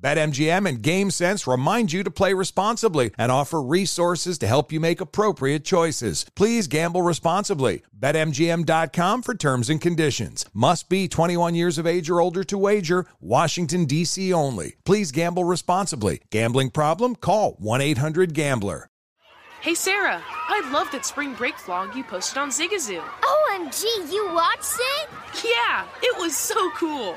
BetMGM and GameSense remind you to play responsibly and offer resources to help you make appropriate choices. Please gamble responsibly. BetMGM.com for terms and conditions. Must be 21 years of age or older to wager. Washington, D.C. only. Please gamble responsibly. Gambling problem? Call 1 800 Gambler. Hey Sarah, I loved that spring break vlog you posted on Zigazoo. OMG, you watched it? Yeah, it was so cool.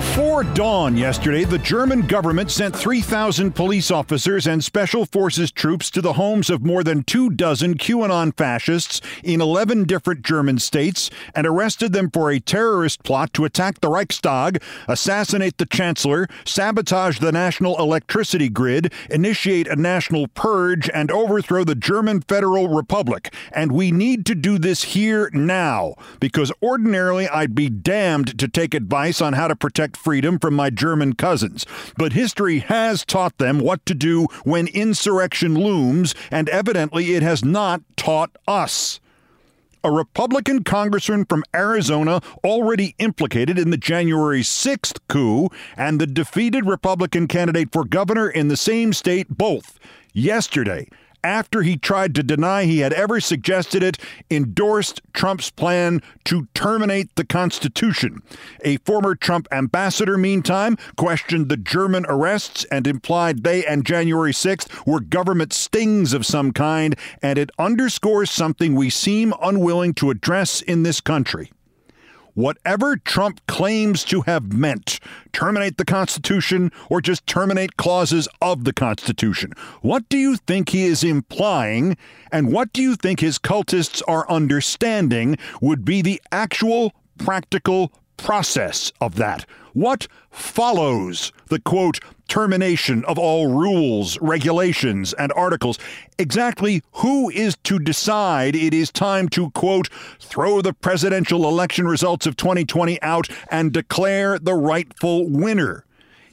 Before dawn yesterday, the German government sent 3,000 police officers and special forces troops to the homes of more than two dozen QAnon fascists in 11 different German states and arrested them for a terrorist plot to attack the Reichstag, assassinate the chancellor, sabotage the national electricity grid, initiate a national purge, and overthrow the German Federal Republic. And we need to do this here now, because ordinarily I'd be damned to take advice on how to protect freedom from my German cousins, but history has taught them what to do when insurrection looms, and evidently it has not taught us. A Republican congressman from Arizona already implicated in the January 6th coup, and the defeated Republican candidate for governor in the same state both yesterday after he tried to deny he had ever suggested it, endorsed Trump's plan to terminate the Constitution. A former Trump ambassador, meantime, questioned the German arrests and implied they and January 6th were government stings of some kind, and it underscores something we seem unwilling to address in this country whatever Trump claims to have meant terminate the Constitution or just terminate clauses of the Constitution. What do you think he is implying, and what do you think his cultists are understanding would be the actual practical process of that? What follows the quote termination of all rules, regulations, and articles. Exactly who is to decide it is time to, quote, throw the presidential election results of 2020 out and declare the rightful winner?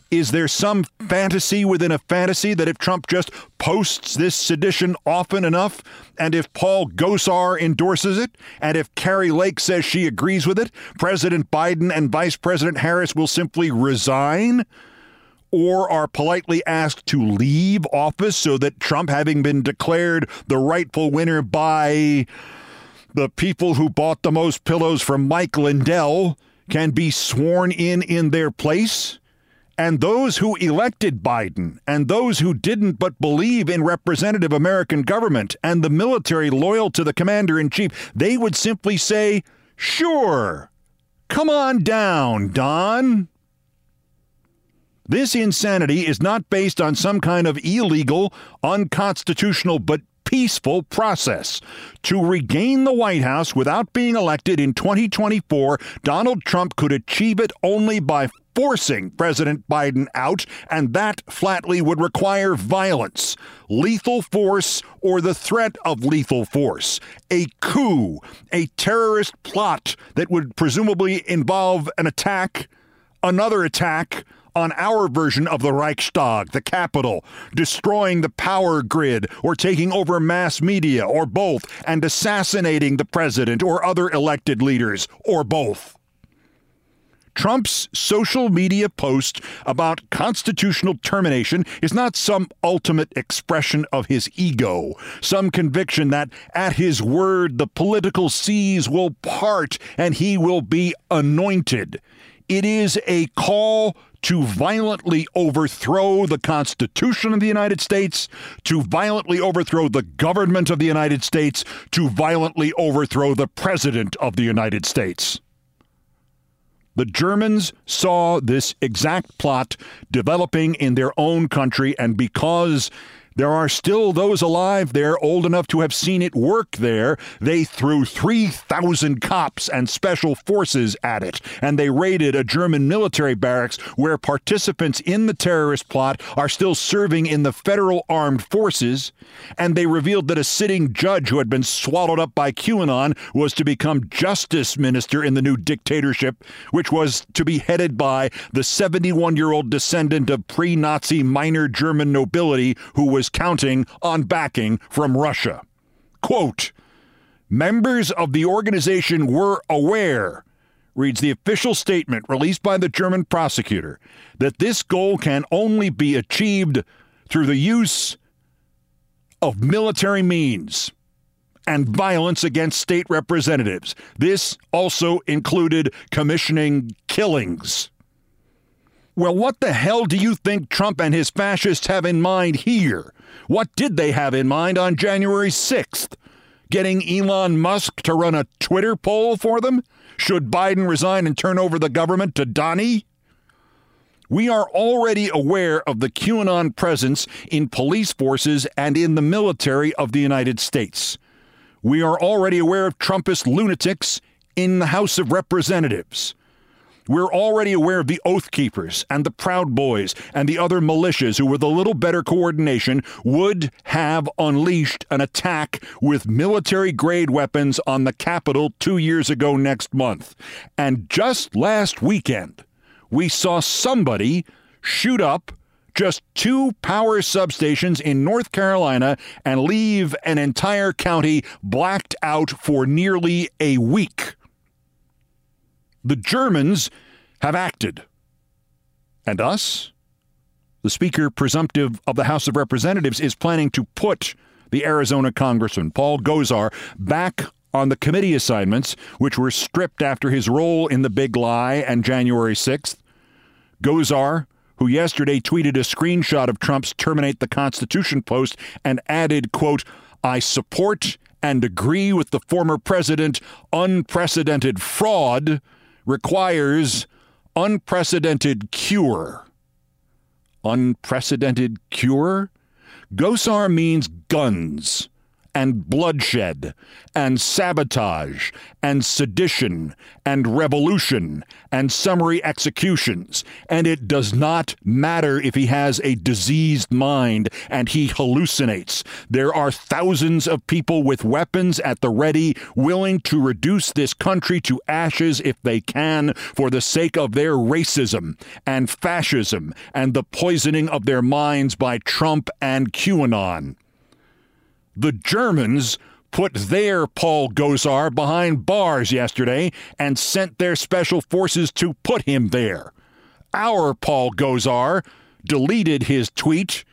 Is there some fantasy within a fantasy that if Trump just posts this sedition often enough, and if Paul Gosar endorses it, and if Kari Lake says she agrees with it, President Biden and Vice President Harris will simply resign? or are politely asked to leave office so that Trump, having been declared the rightful winner by the people who bought the most pillows from Mike Lindell, can be sworn in in their place? And those who elected Biden and those who didn't but believe in representative American government and the military loyal to the commander in chief, they would simply say, Sure, come on down, Don. This insanity is not based on some kind of illegal, unconstitutional, but peaceful process. To regain the White House without being elected in 2024, Donald Trump could achieve it only by forcing President Biden out, and that flatly would require violence, lethal force, or the threat of lethal force, a coup, a terrorist plot that would presumably involve an attack, another attack, on our version of the Reichstag, the Capitol, destroying the power grid, or taking over mass media, or both, and assassinating the president or other elected leaders, or both. Trump's social media post about constitutional termination is not some ultimate expression of his ego, some conviction that at his word the political seas will part and he will be anointed. It is a call to violently overthrow the Constitution of the United States, to violently overthrow the government of the United States, to violently overthrow the President of the United States. The Germans saw this exact plot developing in their own country, and because there are still those alive there old enough to have seen it work there. They threw 3,000 cops and special forces at it, and they raided a German military barracks where participants in the terrorist plot are still serving in the federal armed forces. And they revealed that a sitting judge who had been swallowed up by QAnon was to become justice minister in the new dictatorship, which was to be headed by the 71 year old descendant of pre Nazi minor German nobility who was is counting on backing from Russia. Quote Members of the organization were aware, reads the official statement released by the German prosecutor, that this goal can only be achieved through the use of military means and violence against state representatives. This also included commissioning killings. Well, what the hell do you think Trump and his fascists have in mind here? What did they have in mind on January 6th? Getting Elon Musk to run a Twitter poll for them? Should Biden resign and turn over the government to Donnie? We are already aware of the QAnon presence in police forces and in the military of the United States. We are already aware of Trumpist lunatics in the House of Representatives. We're already aware of the Oath Keepers and the Proud Boys and the other militias who, with a little better coordination, would have unleashed an attack with military grade weapons on the Capitol two years ago next month. And just last weekend, we saw somebody shoot up just two power substations in North Carolina and leave an entire county blacked out for nearly a week. The Germans have acted. And us? The Speaker presumptive of the House of Representatives is planning to put the Arizona Congressman, Paul Gosar, back on the committee assignments, which were stripped after his role in the big lie and January 6th. Gosar, who yesterday tweeted a screenshot of Trump's terminate the Constitution post and added, quote, I support and agree with the former president unprecedented fraud requires unprecedented cure. Unprecedented cure? Gosar means guns and bloodshed and sabotage and sedition and revolution and summary executions. And it does not matter if he has a diseased mind and he hallucinates. There are thousands of people with weapons at the ready, willing to reduce this country to ashes if they can for the sake of their racism and fascism and the poisoning of their minds by Trump and QAnon the Germans put their Paul Gosar behind bars yesterday and sent their special forces to put him there. Our Paul Gosar deleted his tweet.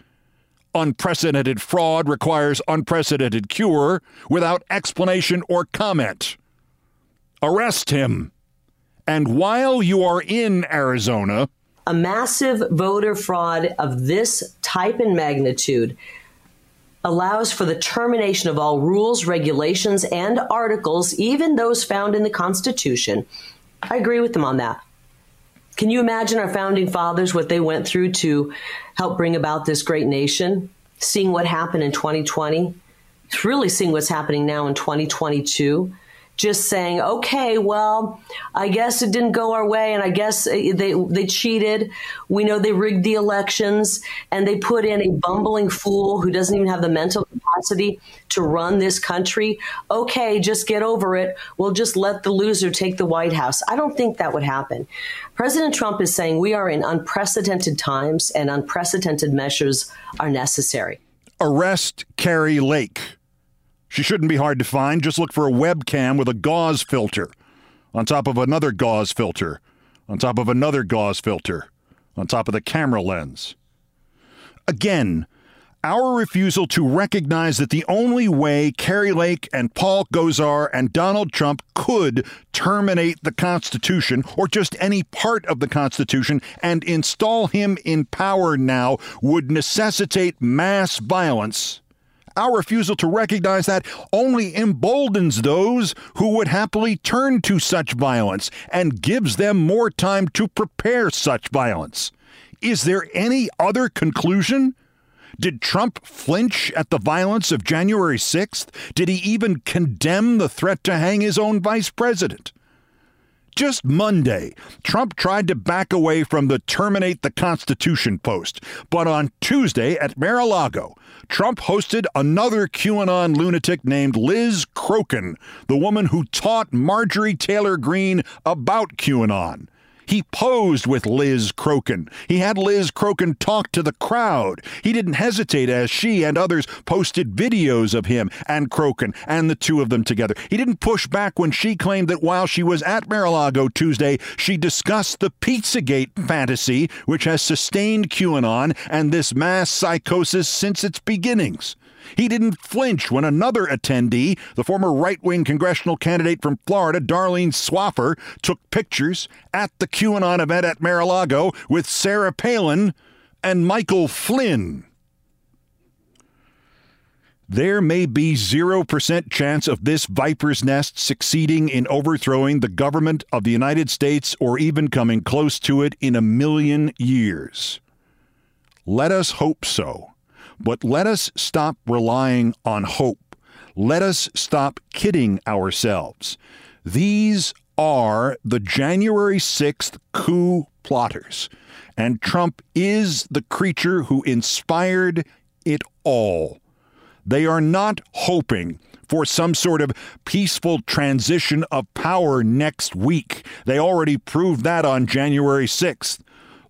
Unprecedented fraud requires unprecedented cure without explanation or comment. Arrest him. And while you are in Arizona, a massive voter fraud of this type and magnitude allows for the termination of all rules, regulations, and articles, even those found in the Constitution. I agree with them on that. Can you imagine our founding fathers, what they went through to help bring about this great nation? Seeing what happened in 2020, really seeing what's happening now in 2022 just saying, okay, well, I guess it didn't go our way, and I guess uh, they they cheated. We know they rigged the elections, and they put in a bumbling fool who doesn't even have the mental capacity to run this country. Okay, just get over it. We'll just let the loser take the White House. I don't think that would happen. President Trump is saying we are in unprecedented times, and unprecedented measures are necessary. Arrest Kari Lake she shouldn't be hard to find. Just look for a webcam with a gauze filter on top of another gauze filter, on top of another gauze filter, on top of the camera lens. Again, our refusal to recognize that the only way Kari Lake and Paul Gosar and Donald Trump could terminate the Constitution or just any part of the Constitution and install him in power now would necessitate mass violence our refusal to recognize that only emboldens those who would happily turn to such violence and gives them more time to prepare such violence. Is there any other conclusion? Did Trump flinch at the violence of January 6th? Did he even condemn the threat to hang his own vice president? Just Monday, Trump tried to back away from the terminate the Constitution post. But on Tuesday at Mar a Lago, Trump hosted another QAnon lunatic named Liz Crokin, the woman who taught Marjorie Taylor Greene about QAnon. He posed with Liz Crokin. He had Liz Crokin talk to the crowd. He didn't hesitate as she and others posted videos of him and Crokin and the two of them together. He didn't push back when she claimed that while she was at Mar-a-Lago Tuesday, she discussed the Pizzagate fantasy, which has sustained QAnon and this mass psychosis since its beginnings. He didn't flinch when another attendee, the former right wing congressional candidate from Florida, Darlene Swaffar, took pictures at the QAnon event at Mar a Lago with Sarah Palin and Michael Flynn. There may be 0% chance of this viper's nest succeeding in overthrowing the government of the United States or even coming close to it in a million years. Let us hope so. But let us stop relying on hope. Let us stop kidding ourselves. These are the January 6th coup plotters, and Trump is the creature who inspired it all. They are not hoping for some sort of peaceful transition of power next week. They already proved that on January 6th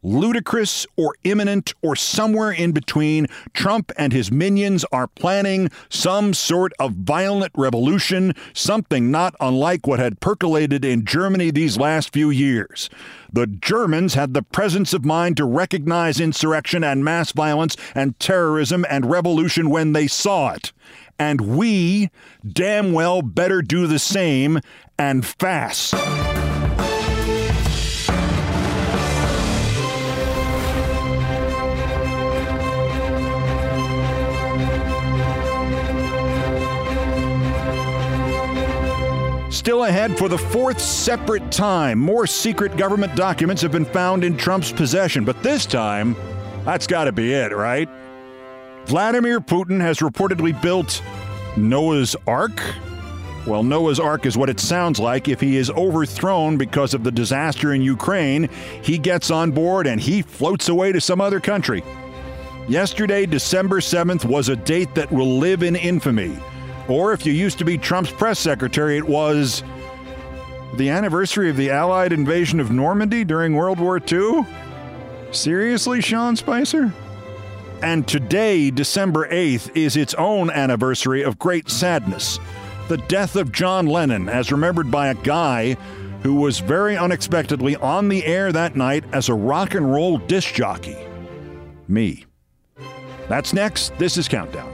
ludicrous or imminent or somewhere in between, Trump and his minions are planning some sort of violent revolution, something not unlike what had percolated in Germany these last few years. The Germans had the presence of mind to recognize insurrection and mass violence and terrorism and revolution when they saw it. And we damn well better do the same and fast. Still ahead for the fourth separate time, more secret government documents have been found in Trump's possession, but this time, that's got to be it, right? Vladimir Putin has reportedly built Noah's Ark. Well, Noah's Ark is what it sounds like. If he is overthrown because of the disaster in Ukraine, he gets on board and he floats away to some other country. Yesterday, December 7th, was a date that will live in infamy. Or if you used to be Trump's press secretary, it was the anniversary of the Allied invasion of Normandy during World War II? Seriously, Sean Spicer? And today, December 8th, is its own anniversary of great sadness the death of John Lennon, as remembered by a guy who was very unexpectedly on the air that night as a rock and roll disc jockey. Me. That's next. This is Countdown.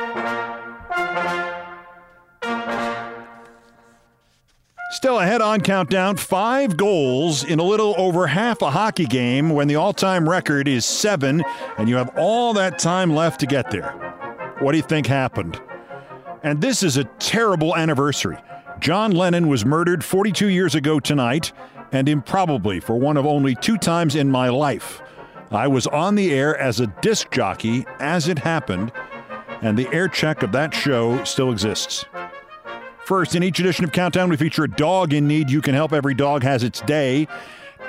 Still ahead on Countdown, five goals in a little over half a hockey game when the all time record is seven, and you have all that time left to get there. What do you think happened? And this is a terrible anniversary. John Lennon was murdered 42 years ago tonight, and improbably for one of only two times in my life. I was on the air as a disc jockey as it happened, and the air check of that show still exists. First, in each edition of Countdown, we feature a dog in need. You can help. Every dog has its day.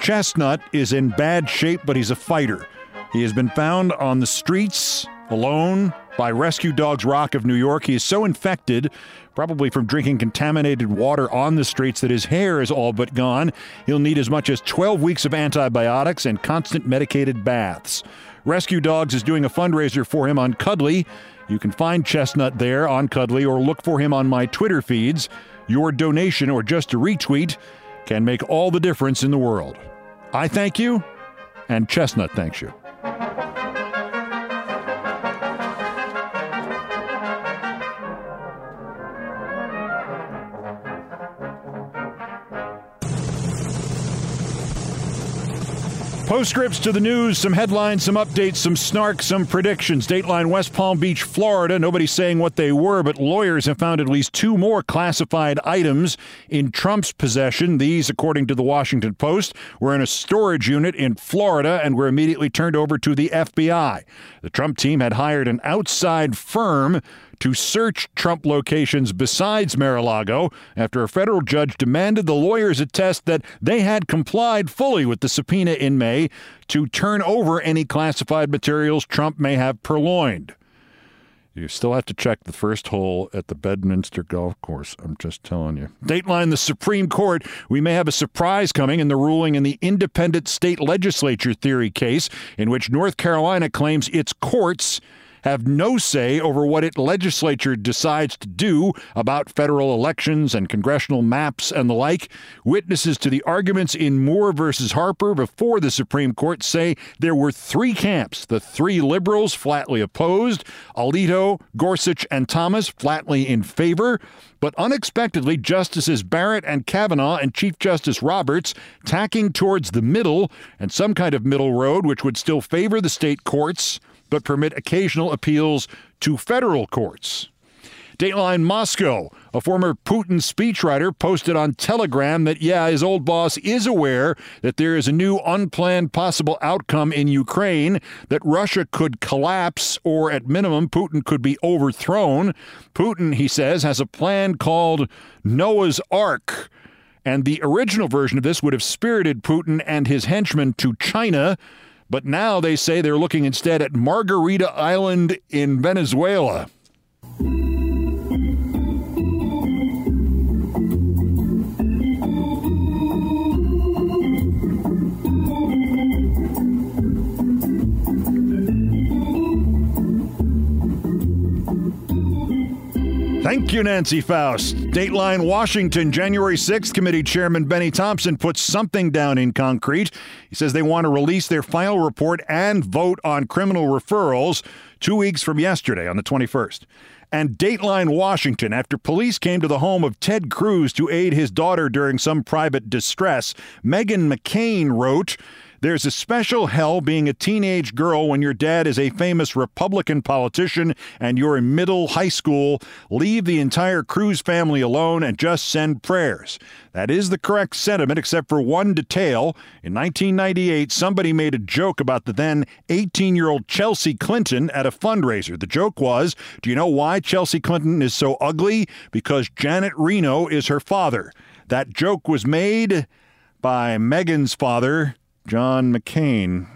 Chestnut is in bad shape, but he's a fighter. He has been found on the streets alone by Rescue Dogs Rock of New York. He is so infected, probably from drinking contaminated water on the streets, that his hair is all but gone. He'll need as much as 12 weeks of antibiotics and constant medicated baths. Rescue Dogs is doing a fundraiser for him on Cuddly. You can find Chestnut there on Cuddly or look for him on my Twitter feeds. Your donation or just a retweet can make all the difference in the world. I thank you, and Chestnut thanks you. Postscripts to the news, some headlines, some updates, some snark, some predictions. Dateline West Palm Beach, Florida. Nobody's saying what they were, but lawyers have found at least two more classified items in Trump's possession. These, according to the Washington Post, were in a storage unit in Florida and were immediately turned over to the FBI. The Trump team had hired an outside firm to search Trump locations besides Mar a Lago after a federal judge demanded the lawyers attest that they had complied fully with the subpoena in May to turn over any classified materials Trump may have purloined. You still have to check the first hole at the Bedminster Golf Course. I'm just telling you. Dateline the Supreme Court. We may have a surprise coming in the ruling in the independent state legislature theory case, in which North Carolina claims its courts have no say over what its legislature decides to do about federal elections and congressional maps and the like. Witnesses to the arguments in Moore versus Harper before the Supreme Court say there were three camps the three liberals flatly opposed, Alito, Gorsuch, and Thomas flatly in favor. But unexpectedly, Justices Barrett and Kavanaugh and Chief Justice Roberts tacking towards the middle and some kind of middle road, which would still favor the state courts but permit occasional appeals to federal courts. Dateline Moscow. A former Putin speechwriter posted on Telegram that, yeah, his old boss is aware that there is a new unplanned possible outcome in Ukraine, that Russia could collapse, or at minimum, Putin could be overthrown. Putin, he says, has a plan called Noah's Ark. And the original version of this would have spirited Putin and his henchmen to China. But now they say they're looking instead at Margarita Island in Venezuela. Thank you, Nancy Faust. Dateline Washington, January 6th, Committee Chairman Benny Thompson puts something down in concrete. He says they want to release their final report and vote on criminal referrals two weeks from yesterday on the 21st. And Dateline Washington, after police came to the home of Ted Cruz to aid his daughter during some private distress, Meghan McCain wrote, there's a special hell being a teenage girl when your dad is a famous Republican politician and you're in middle high school. Leave the entire Cruz family alone and just send prayers. That is the correct sentiment, except for one detail. In 1998, somebody made a joke about the then 18 year old Chelsea Clinton at a fundraiser. The joke was Do you know why Chelsea Clinton is so ugly? Because Janet Reno is her father. That joke was made by Meghan's father, John McCain.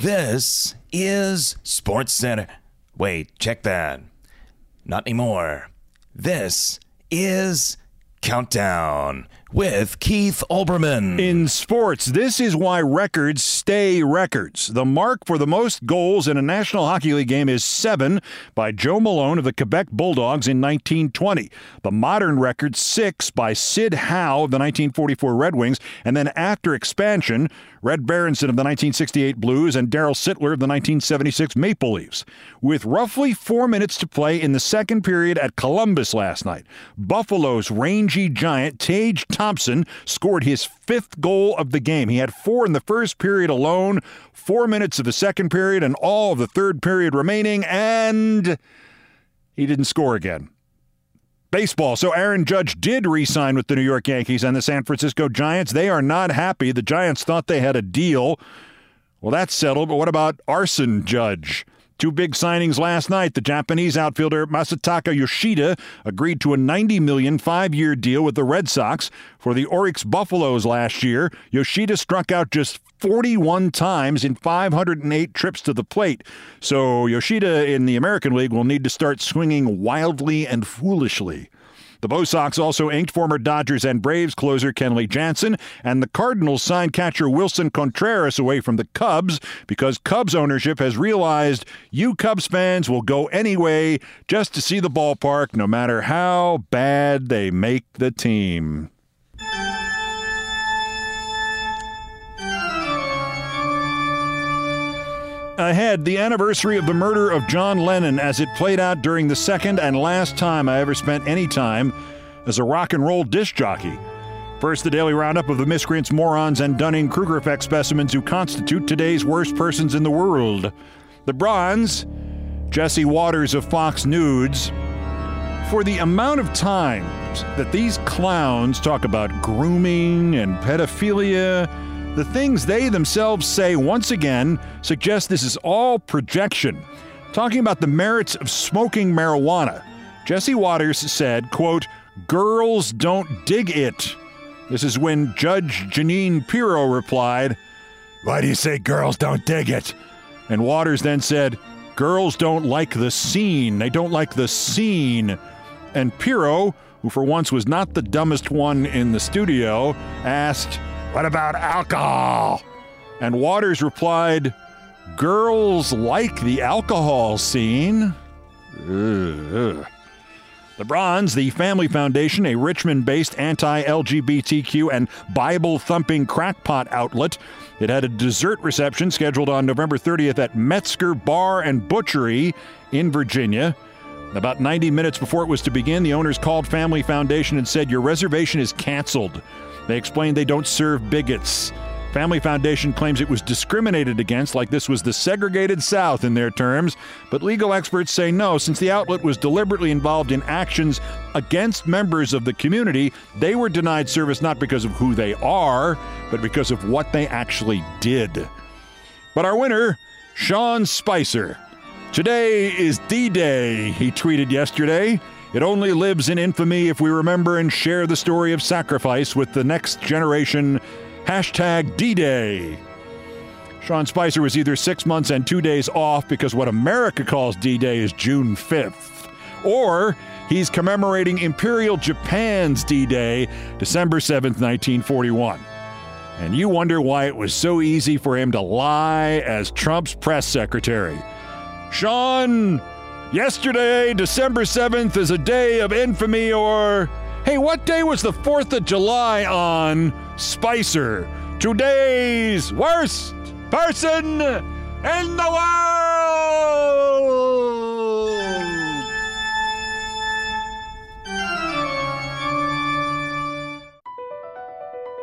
This is Sports Center. Wait, check that. Not anymore. This is Countdown with Keith Olbermann. In sports, this is why records stay records. The mark for the most goals in a National Hockey League game is seven by Joe Malone of the Quebec Bulldogs in 1920. The modern record, six by Syd Howe of the 1944 Red Wings. And then after expansion, Red Berenson of the 1968 Blues and Darryl Sittler of the 1976 Maple Leafs. With roughly four minutes to play in the second period at Columbus last night, Buffalo's rangy giant Tage Thompson scored his fifth goal of the game. He had four in the first period alone, four minutes of the second period, and all of the third period remaining, and he didn't score again. Baseball. So Aaron Judge did re sign with the New York Yankees and the San Francisco Giants. They are not happy. The Giants thought they had a deal. Well, that's settled, but what about Arson Judge? Two big signings last night. The Japanese outfielder Masataka Yoshida agreed to a 90 million five-year deal with the Red Sox for the Orix Buffaloes last year. Yoshida struck out just 41 times in 508 trips to the plate. So Yoshida in the American League will need to start swinging wildly and foolishly. The Bo Sox also inked former Dodgers and Braves closer Kenley Jansen, and the Cardinals signed catcher Willson Contreras away from the Cubs because Cubs ownership has realized you Cubs fans will go anyway just to see the ballpark, no matter how bad they make the team. Ahead the anniversary of the murder of John Lennon as it played out during the second and last time I ever spent any time as a rock and roll disc jockey. First, the daily roundup of the miscreants, morons, and Dunning Kruger effect specimens who constitute today's worst persons in the world. The bronze, Jesse Watters of Fox Nudes. For the amount of times that these clowns talk about grooming and pedophilia, the things they themselves say once again suggest this is all projection. Talking about the merits of smoking marijuana, Jesse Watters said, quote, girls don't dig it. This is when Judge Jeanine Pirro replied, Why do you say girls don't dig it? And Watters then said, Girls don't like the scene. They don't like the scene. And Pirro, who for once was not the dumbest one in the studio, asked, what about alcohol? And Watters replied, Girls like the alcohol scene. Ugh. The Bronze, the Family Foundation, a Richmond based anti LGBTQ and Bible thumping crackpot outlet. It had a dessert reception scheduled on November 30th at Metzger Bar and Butchery in Virginia. About 90 minutes before it was to begin, the owners called Family Foundation and said, Your reservation is canceled. They explained they don't serve bigots. Family Foundation claims it was discriminated against, like this was the segregated South in their terms, but legal experts say no, since the outlet was deliberately involved in actions against members of the community, they were denied service not because of who they are, but because of what they actually did. But our winner, Sean Spicer. Today is D Day, he tweeted yesterday. It only lives in infamy if we remember and share the story of sacrifice with the next generation Hashtag D Day. Sean Spicer was either six months and two days off because what America calls D Day is June 5th, or he's commemorating Imperial Japan's D Day, December 7th, 1941. And you wonder why it was so easy for him to lie as Trump's press secretary. Sean, yesterday, December 7th, is a day of infamy, or hey, what day was the 4th of July on? Spicer, today's worst person in the world.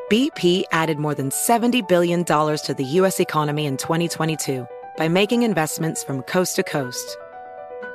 BP added more than $70 billion to the U.S. economy in 2022 by making investments from coast to coast.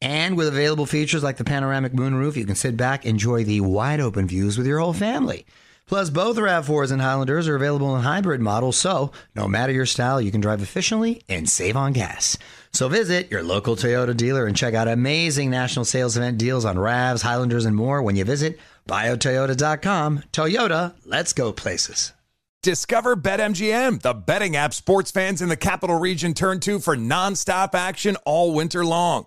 And with available features like the panoramic moonroof, you can sit back, enjoy the wide open views with your whole family. Plus, both RAV4s and Highlanders are available in hybrid models, so no matter your style, you can drive efficiently and save on gas. So visit your local Toyota dealer and check out amazing national sales event deals on RAVs, Highlanders, and more when you visit buyatoyota.com. Toyota, let's go places. Discover BetMGM, the betting app sports fans in the capital region turn to for nonstop action all winter long.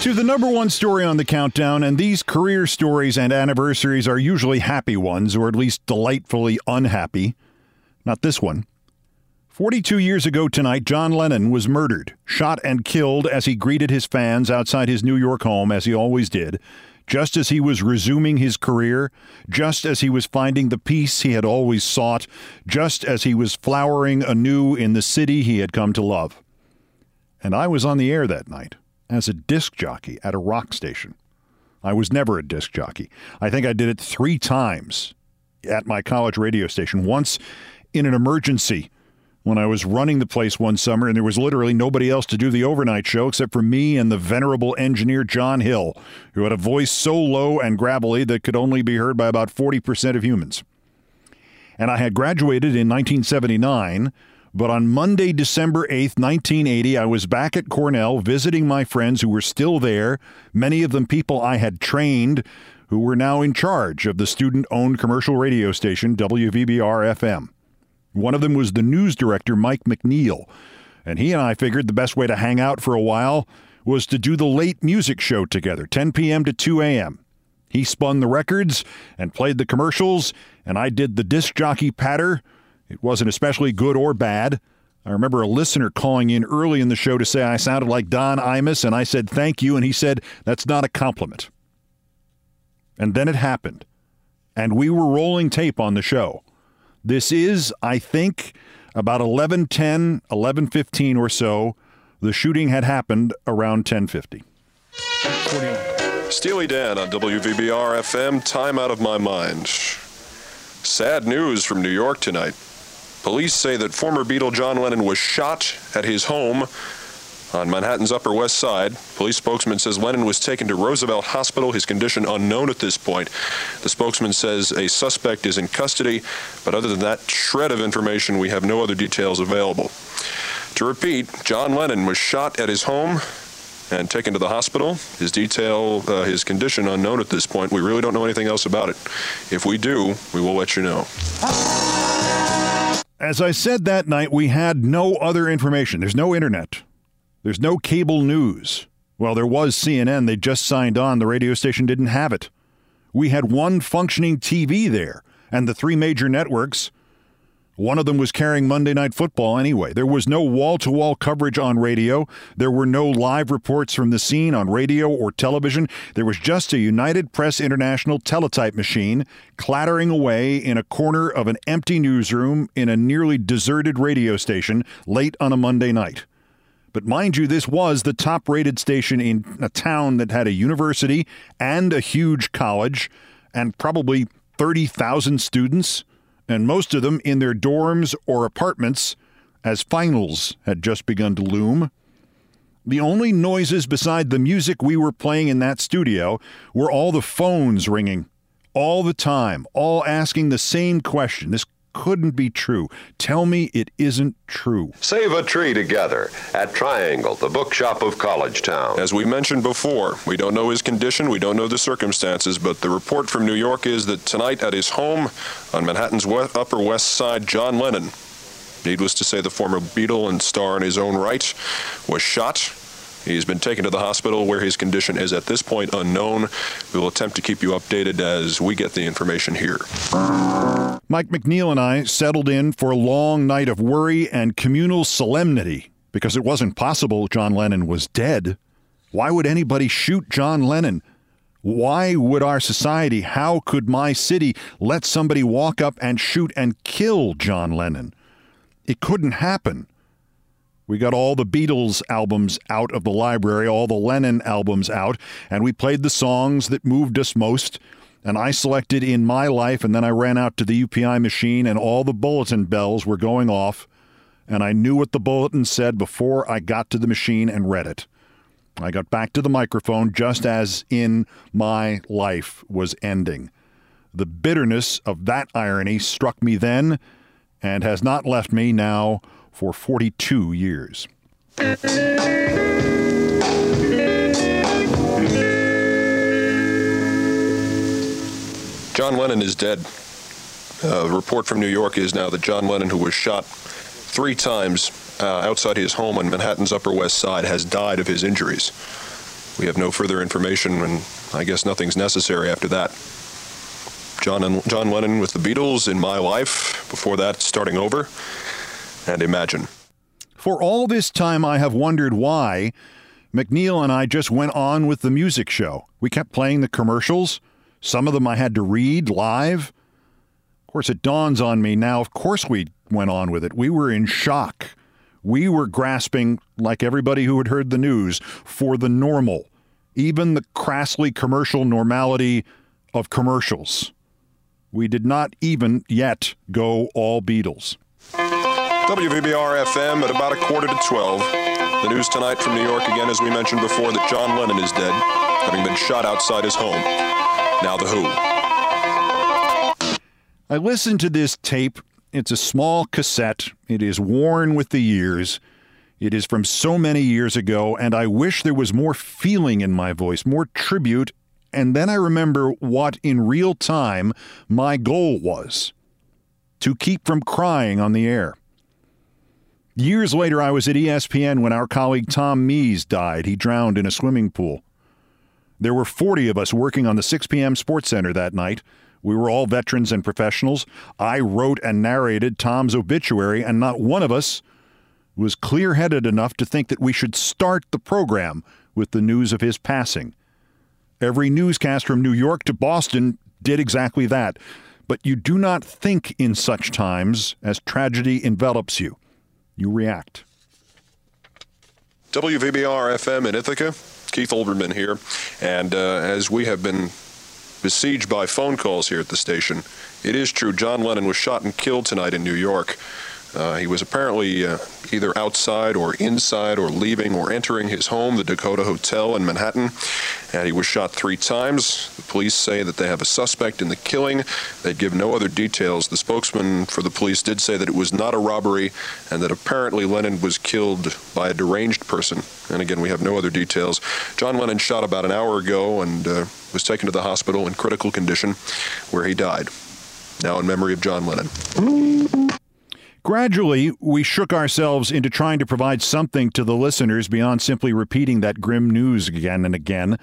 To the number one story on the countdown, and these career stories and anniversaries are usually happy ones, or at least delightfully unhappy. Not this one. 42 years ago tonight, John Lennon was murdered, shot and killed as he greeted his fans outside his New York home, as he always did, just as he was resuming his career, just as he was finding the peace he had always sought, just as he was flowering anew in the city he had come to love. And I was on the air that night as a disc jockey at a rock station. I was never a disc jockey. I think I did it three times at my college radio station. Once in an emergency when I was running the place one summer and there was literally nobody else to do the overnight show except for me and the venerable engineer John Hill, who had a voice so low and gravelly that could only be heard by about 40% of humans. And I had graduated in 1979 but on Monday, December 8th, 1980, I was back at Cornell visiting my friends who were still there, many of them people I had trained who were now in charge of the student owned commercial radio station WVBR FM. One of them was the news director, Mike McNeil, and he and I figured the best way to hang out for a while was to do the late music show together, 10 p.m. to 2 a.m. He spun the records and played the commercials, and I did the disc jockey patter. It wasn't especially good or bad. I remember a listener calling in early in the show to say I sounded like Don Imus, and I said thank you, and he said that's not a compliment. And then it happened, and we were rolling tape on the show. This is, I think, about 11:10, 11:15 or so. The shooting had happened around 10:50. Steely Dan on WVBR FM, time out of my mind. Sad news from New York tonight. Police say that former Beatle John Lennon was shot at his home on Manhattan's Upper West Side. Police spokesman says Lennon was taken to Roosevelt Hospital, his condition unknown at this point. The spokesman says a suspect is in custody, but other than that shred of information, we have no other details available. To repeat, John Lennon was shot at his home and taken to the hospital. His detail, uh, his condition unknown at this point. We really don't know anything else about it. If we do, we will let you know. As I said that night, we had no other information. There's no internet. There's no cable news. Well, there was CNN. They just signed on. The radio station didn't have it. We had one functioning TV there, and the three major networks. One of them was carrying Monday Night Football anyway. There was no wall to wall coverage on radio. There were no live reports from the scene on radio or television. There was just a United Press International teletype machine clattering away in a corner of an empty newsroom in a nearly deserted radio station late on a Monday night. But mind you, this was the top rated station in a town that had a university and a huge college and probably 30,000 students, and most of them in their dorms or apartments as finals had just begun to loom. The only noises beside the music we were playing in that studio were all the phones ringing all the time, all asking the same question. This couldn't be true. Tell me it isn't true. Save a tree together at Triangle, the bookshop of College Town. As we mentioned before, we don't know his condition, we don't know the circumstances, but the report from New York is that tonight at his home on Manhattan's Upper West Side, John Lennon, needless to say, the former Beatle and star in his own right, was shot He's been taken to the hospital where his condition is at this point unknown. We will attempt to keep you updated as we get the information here. Mike McNeil and I settled in for a long night of worry and communal solemnity because it wasn't possible John Lennon was dead. Why would anybody shoot John Lennon? Why would our society, how could my city let somebody walk up and shoot and kill John Lennon? It couldn't happen. We got all the Beatles albums out of the library, all the Lennon albums out, and we played the songs that moved us most. And I selected in my life, and then I ran out to the UPI machine, and all the bulletin bells were going off. And I knew what the bulletin said before I got to the machine and read it. I got back to the microphone just as in my life was ending. The bitterness of that irony struck me then and has not left me now for 42 years. John Lennon is dead. Uh, a report from New York is now that John Lennon, who was shot three times uh, outside his home on Manhattan's Upper West Side, has died of his injuries. We have no further information, and I guess nothing's necessary after that. John and John Lennon with the Beatles in my life. Before that, starting over and imagine. For all this time, I have wondered why McNeil and I just went on with the music show. We kept playing the commercials. Some of them I had to read live. Of course, it dawns on me now, of course, we went on with it. We were in shock. We were grasping, like everybody who had heard the news, for the normal, even the crassly commercial normality of commercials. We did not even yet go all Beatles. WVBR FM at about a quarter to 12. The news tonight from New York again, as we mentioned before, that John Lennon is dead, having been shot outside his home. Now, The Who. I listened to this tape. It's a small cassette. It is worn with the years. It is from so many years ago, and I wish there was more feeling in my voice, more tribute. And then I remember what in real time my goal was to keep from crying on the air. Years later, I was at ESPN when our colleague Tom Mees died. He drowned in a swimming pool. There were 40 of us working on the 6 p.m. Sports Center that night. We were all veterans and professionals. I wrote and narrated Tom's obituary, and not one of us was clear headed enough to think that we should start the program with the news of his passing. Every newscast from New York to Boston did exactly that. But you do not think in such times as tragedy envelops you. You react. WVBR FM in Ithaca, Keith Olbermann here. And uh, as we have been besieged by phone calls here at the station, it is true John Lennon was shot and killed tonight in New York. Uh, he was apparently uh, either outside or inside or leaving or entering his home, the Dakota Hotel in Manhattan, and he was shot three times. The police say that they have a suspect in the killing. They give no other details. The spokesman for the police did say that it was not a robbery and that apparently Lennon was killed by a deranged person. And again, we have no other details. John Lennon shot about an hour ago and uh, was taken to the hospital in critical condition where he died. Now in memory of John Lennon. Gradually, we shook ourselves into trying to provide something to the listeners beyond simply repeating that grim news again and again.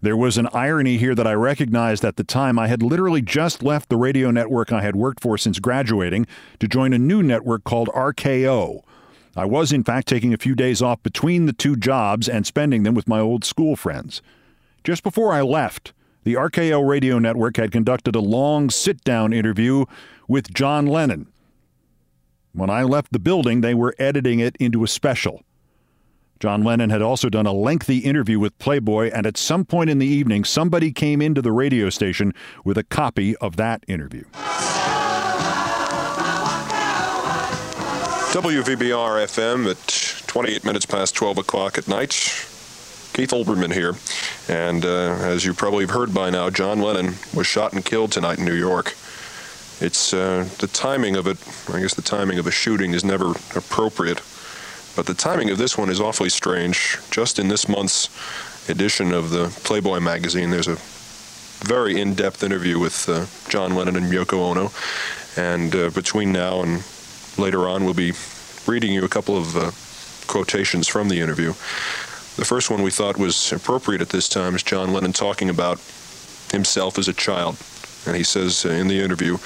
There was an irony here that I recognized at the time. I had literally just left the radio network I had worked for since graduating to join a new network called RKO. I was, in fact, taking a few days off between the two jobs and spending them with my old school friends. Just before I left, the RKO radio network had conducted a long sit down interview with John Lennon. When I left the building, they were editing it into a special. John Lennon had also done a lengthy interview with Playboy, and at some point in the evening, somebody came into the radio station with a copy of that interview. WVBR FM at 28 minutes past 12 o'clock at night. Keith Olbermann here. And uh, as you probably have heard by now, John Lennon was shot and killed tonight in New York. It's uh, the timing of it. I guess the timing of a shooting is never appropriate, but the timing of this one is awfully strange. Just in this month's edition of the Playboy magazine, there's a very in-depth interview with uh, John Lennon and Yoko Ono, and uh, between now and later on, we'll be reading you a couple of uh, quotations from the interview. The first one we thought was appropriate at this time is John Lennon talking about himself as a child. And he says in the interview,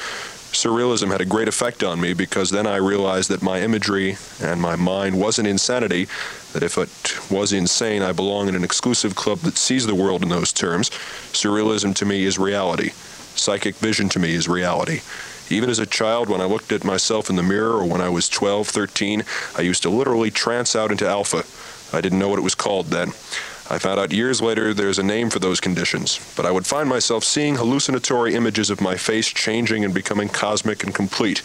surrealism had a great effect on me because then I realized that my imagery and my mind wasn't insanity, that if it was insane, I belong in an exclusive club that sees the world in those terms. Surrealism to me is reality. Psychic vision to me is reality. Even as a child, when I looked at myself in the mirror, or when I was 12, 13, I used to literally trance out into alpha. I didn't know what it was called then. I found out years later there's a name for those conditions, but I would find myself seeing hallucinatory images of my face changing and becoming cosmic and complete.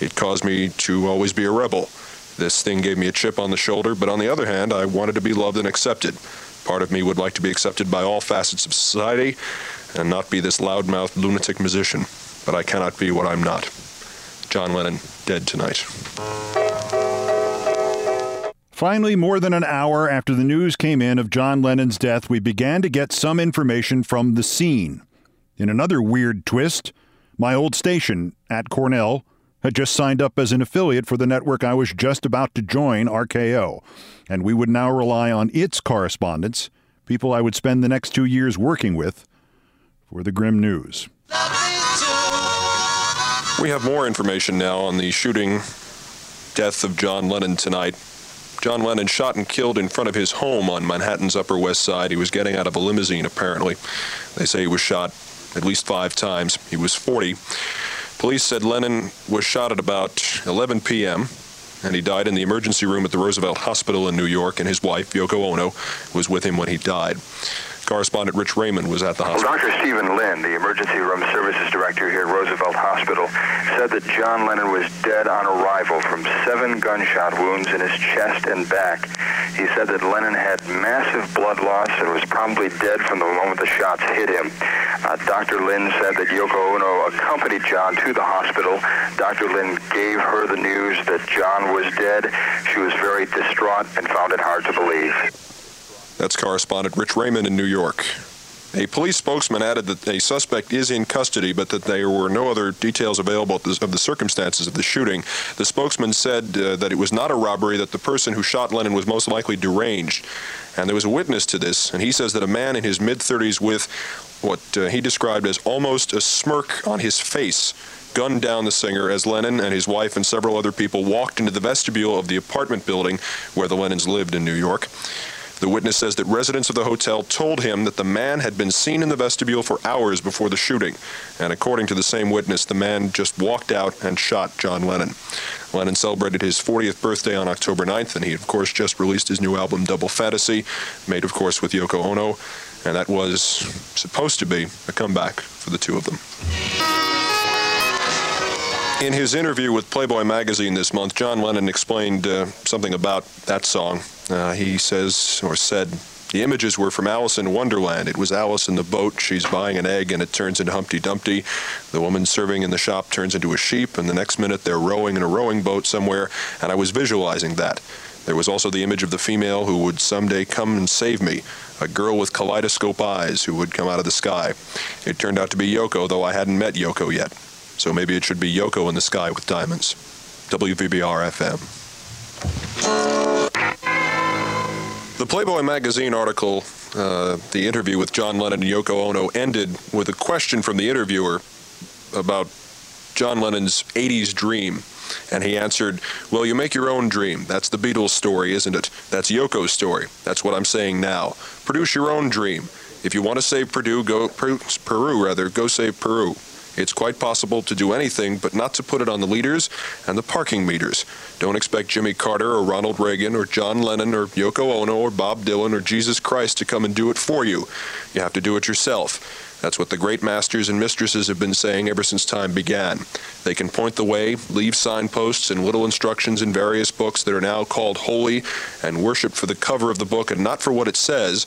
It caused me to always be a rebel. This thing gave me a chip on the shoulder, but on the other hand, I wanted to be loved and accepted. Part of me would like to be accepted by all facets of society and not be this loudmouthed lunatic musician, but I cannot be what I'm not. John Lennon, dead tonight. Finally, more than an hour after the news came in of John Lennon's death, we began to get some information from the scene. In another weird twist, my old station at Cornell had just signed up as an affiliate for the network I was just about to join, RKO, and we would now rely on its correspondents, people I would spend the next two years working with, for the grim news. We have more information now on the shooting death of John Lennon tonight. John Lennon shot and killed in front of his home on Manhattan's Upper West Side. He was getting out of a limousine, apparently. They say he was shot at least five times. He was 40. Police said Lennon was shot at about 11 p.m., and he died in the emergency room at the Roosevelt Hospital in New York, and his wife, Yoko Ono, was with him when he died. Correspondent Rich Raymond was at the hospital. Well, Dr. Stephan Lynn, the emergency room services director here at Roosevelt Hospital, said that John Lennon was dead on arrival from seven gunshot wounds in his chest and back. He said that Lennon had massive blood loss and was probably dead from the moment the shots hit him. Uh, Dr. Lynn said that Yoko Ono accompanied John to the hospital. Dr. Lynn gave her the news that John was dead. She was very distraught and found it hard to believe. That's correspondent Rich Raymond in New York. A police spokesman added that a suspect is in custody, but that there were no other details available of the circumstances of the shooting. The spokesman said uh, that it was not a robbery, that the person who shot Lennon was most likely deranged. And there was a witness to this, and he says that a man in his mid 30s with what uh, he described as almost a smirk on his face gunned down the singer as Lennon and his wife and several other people walked into the vestibule of the apartment building where the Lennons lived in New York. The witness says that residents of the hotel told him that the man had been seen in the vestibule for hours before the shooting. And according to the same witness, the man just walked out and shot John Lennon. Lennon celebrated his 40th birthday on October 9th, and he, of course, just released his new album, Double Fantasy, made, of course, with Yoko Ono. And that was supposed to be a comeback for the two of them. In his interview with Playboy magazine this month, John Lennon explained uh, something about that song. Uh, he says, or said, the images were from Alice in Wonderland. It was Alice in the boat. She's buying an egg and it turns into Humpty Dumpty. The woman serving in the shop turns into a sheep, and the next minute they're rowing in a rowing boat somewhere, and I was visualizing that. There was also the image of the female who would someday come and save me, a girl with kaleidoscope eyes who would come out of the sky. It turned out to be Yoko, though I hadn't met Yoko yet. So maybe it should be Yoko in the sky with diamonds. WVBR FM. The Playboy magazine article, uh, the interview with John Lennon and Yoko Ono, ended with a question from the interviewer about John Lennon's 80s dream. And he answered, Well, you make your own dream. That's the Beatles story, isn't it? That's Yoko's story. That's what I'm saying now. Produce your own dream. If you want to save Purdue, go Peru rather, go save Peru. It's quite possible to do anything, but not to put it on the leaders and the parking meters. Don't expect Jimmy Carter or Ronald Reagan or John Lennon or Yoko Ono or Bob Dylan or Jesus Christ to come and do it for you. You have to do it yourself. That's what the great masters and mistresses have been saying ever since time began. They can point the way, leave signposts and little instructions in various books that are now called holy and worshiped for the cover of the book and not for what it says,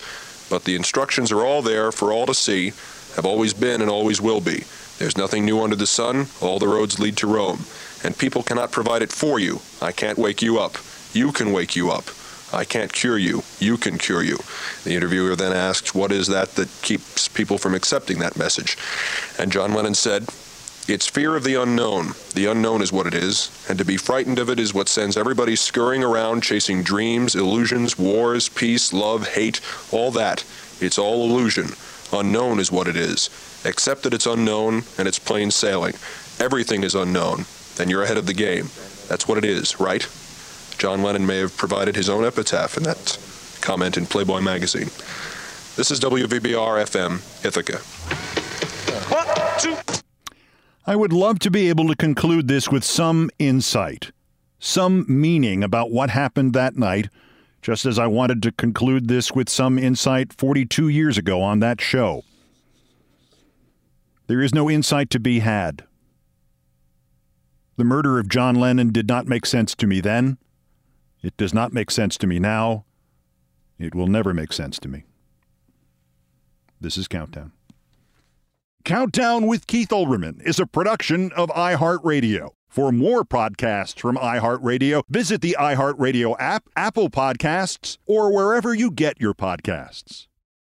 but the instructions are all there for all to see, have always been and always will be. There's nothing new under the sun. All the roads lead to Rome. And people cannot provide it for you. I can't wake you up. You can wake you up. I can't cure you. You can cure you. The interviewer then asked, What is that that keeps people from accepting that message? And John Lennon said, It's fear of the unknown. The unknown is what it is, and to be frightened of it is what sends everybody scurrying around chasing dreams, illusions, wars, peace, love, hate, all that. It's all illusion. Unknown is what it is. Accept that it's unknown and it's plain sailing. Everything is unknown, and you're ahead of the game. That's what it is, right? John Lennon may have provided his own epitaph in that comment in Playboy magazine. This is WVBR FM, Ithaca. One, two. I would love to be able to conclude this with some insight, some meaning about what happened that night, just as I wanted to conclude this with some insight 42 years ago on that show. There is no insight to be had. The murder of John Lennon did not make sense to me then. It does not make sense to me now. It will never make sense to me. This is Countdown. Countdown with Keith Olbermann is a production of iHeartRadio. For more podcasts from iHeartRadio, visit the iHeartRadio app, Apple Podcasts, or wherever you get your podcasts.